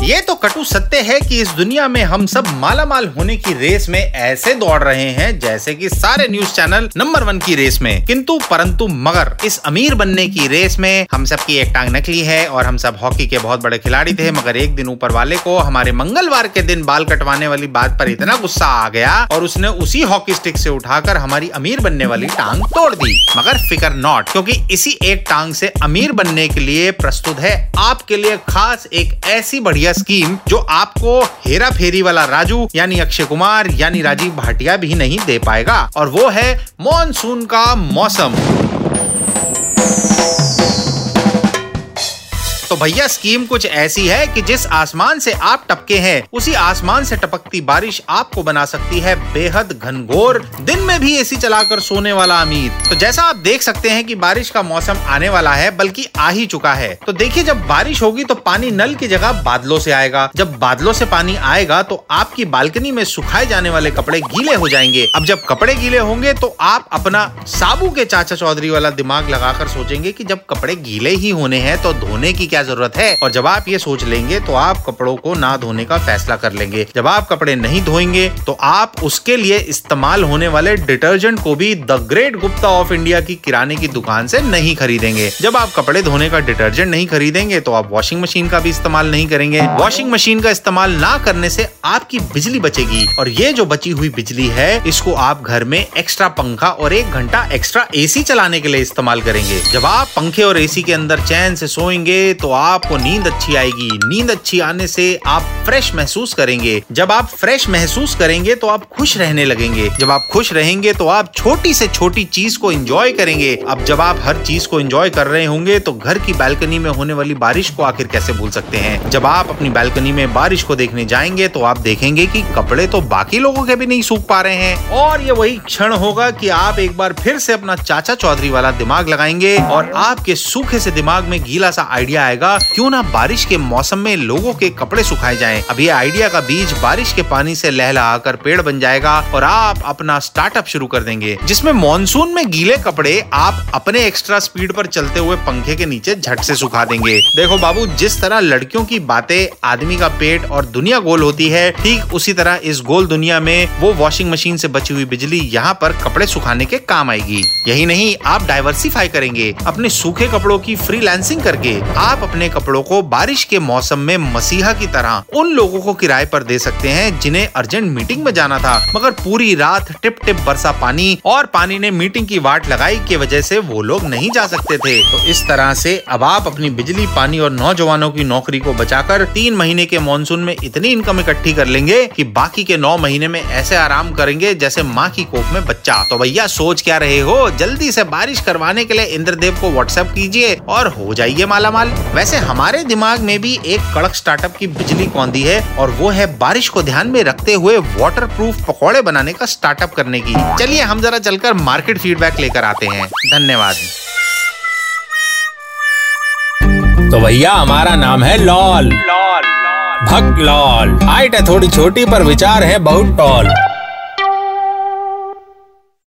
ये तो कटु सत्य है कि इस दुनिया में हम सब मालामाल होने की रेस में ऐसे दौड़ रहे हैं जैसे कि सारे न्यूज़ चैनल नंबर वन की रेस में। किंतु, परंतु मगर, इस अमीर बनने की रेस में हम सब की एक टांग नकली है और हम सब हॉकी के बहुत बड़े खिलाड़ी थे, मगर एक दिन ऊपर वाले को हमारे मंगलवार के दिन बाल कटवाने वाली बात पर इतना गुस्सा आ गया और उसने उसी हॉकी स्टिक से उठाकर हमारी अमीर बनने वाली टांग तोड़ दी। मगर फिकर नॉट, क्योंकि इसी एक टांग से अमीर बनने के लिए प्रस्तुत है आपके लिए खास एक ऐसी बढ़िया स्कीम जो आपको हेरा फेरी वाला राजू, यानी अक्षय कुमार, यानी राजीव भाटिया भी नहीं दे पाएगा। और वो है मॉनसून का मौसम। तो भैया स्कीम कुछ ऐसी है कि जिस आसमान से आप टपके हैं, उसी आसमान से टपकती बारिश आपको बना सकती है। बेहद घनघोर, दिन में भी एसी चलाकर सोने वाला अमीर। तो जैसा आप देख सकते हैं कि बारिश का मौसम आने वाला है, बल्कि आ ही चुका है। तो देखिए, जब बारिश होगी तो पानी नल की जगह बादलों से आएगा। जब बादलों से पानी आएगा तो आपकी बालकनी में सुखाए जाने वाले कपड़े गीले हो जाएँगे। अब जब कपड़े गीले होंगे तो आप अपना साबू के चाचा चौधरी वाला दिमाग लगाकर सोचेंगे कि जब कपड़े गीले ही होने हैं तो धोने की क्या क्या ज़रूरत है? और जब आप ये सोच लेंगे तो आप कपड़ों को ना धोने का फैसला कर लेंगे। जब आप कपड़े नहीं धोएँगे तो आप उसके लिए इस्तेमाल होने वाले डिटर्जेंट को भी the great Gupta of India की किराने की दुकान से नहीं खरीदेंगे। जब आप कपड़े धोने का डिटर्जेंट नहीं खरीदेंगे तो आप वॉशिंग मशीन का भी इस्तेमाल नहीं करेंगे। वॉशिंग मशीन का इस्तेमाल ना करने से आपकी बिजली बचेगी। और ये जो बची हुई बिजली है, इसको आप घर में एक्स्ट्रा पंखा और एक घंटा एक्स्ट्रा एसी चलाने के लिए इस्तेमाल करेंगे। जब आप पंखे और एसी के अंदर चैन से सोएँगे तो आपको नींद अच्छी आएगी। नींद अच्छी आने से आप फ्रेश महसूस करेंगे। जब आप फ्रेश महसूस करेंगे तो आप खुश रहने लगेंगे। जब आप खुश रहेंगे तो आप छोटी से छोटी चीज़ को एंजॉय करेंगे। अब जब आप हर चीज़ को एंजॉय कर रहे होंगे तो घर की बैल्कनी में होने वाली बारिश को आखिर कैसे भूल सकते हैं? जब आप अपनी बैल्कनी में बारिश को देखने जाएँगे तो आप देखेंगे की कपड़े तो बाकी लोगों के भी नहीं सूख पा रहे हैं। और ये वही क्षण होगा की आप एक बार फिर से अपना चाचा चौधरी वाला दिमाग लगाएँगे और आपके सूखे से दिमाग में गीला सा आइडिया आएगा आएगा क्यों ना बारिश के मौसम में लोगों के कपड़े सुखाए जाएँ। अब ये आइडिया का बीज बारिश के पानी से लहलहाकर पेड़ बन जाएगा और आप अपना स्टार्टअप शुरू कर देंगे, जिसमें मानसून में गीले कपड़े आप अपने एक्स्ट्रा स्पीड पर चलते हुए पंखे के नीचे झट से सुखा देंगे देखो बाबू, जिस तरह लड़कियों की बातें आदमी का पेट और दुनिया गोल होती है, ठीक उसी तरह इस गोल दुनिया में वो वॉशिंग मशीन से बची हुई बिजली यहाँ पर कपड़े सुखाने के काम आएगी यही नहीं, आप डाइवर्सिफाई करेंगे, अपने सूखे कपड़ों की फ्रीलांसिंग करके आप अपने कपड़ों को बारिश के मौसम में मसीहा की तरह उन लोगों को किराए पर दे सकते हैं जिन्हें अर्जेंट मीटिंग में जाना था। मगर पूरी रात टिप टिप बरसा पानी और पानी ने मीटिंग की वाट लगाई की वजह से वो लोग नहीं जा सकते थे। तो इस तरह से अब आप अपनी बिजली, पानी और नौजवानों की नौकरी को बचाकर तीन महीने के मानसून में इतनी इनकम इकट्ठी कर लेंगे कि बाकी के नौ महीने में ऐसे आराम करेंगे जैसे माँ की कोख में बच्चा। तो भैया, सोच क्या रहे हो? जल्दी से बारिश करवाने के लिए इंद्रदेव को व्हाट्सएप कीजिए और हो जाइए माला माल वैसे हमारे दिमाग में भी एक कड़क स्टार्टअप की बिजली कौंदी है और वो है बारिश को ध्यान में रखते हुए वाटर प्रूफ पकौड़े बनाने का स्टार्टअप करने की। चलिए हम जरा चलकर मार्केट फीडबैक लेकर आते हैं। धन्यवाद। तो भैया, हमारा नाम है लॉल। लॉल भक्त लॉल। हाइट है थोड़ी छोटी, पर विचार है बहुत टॉल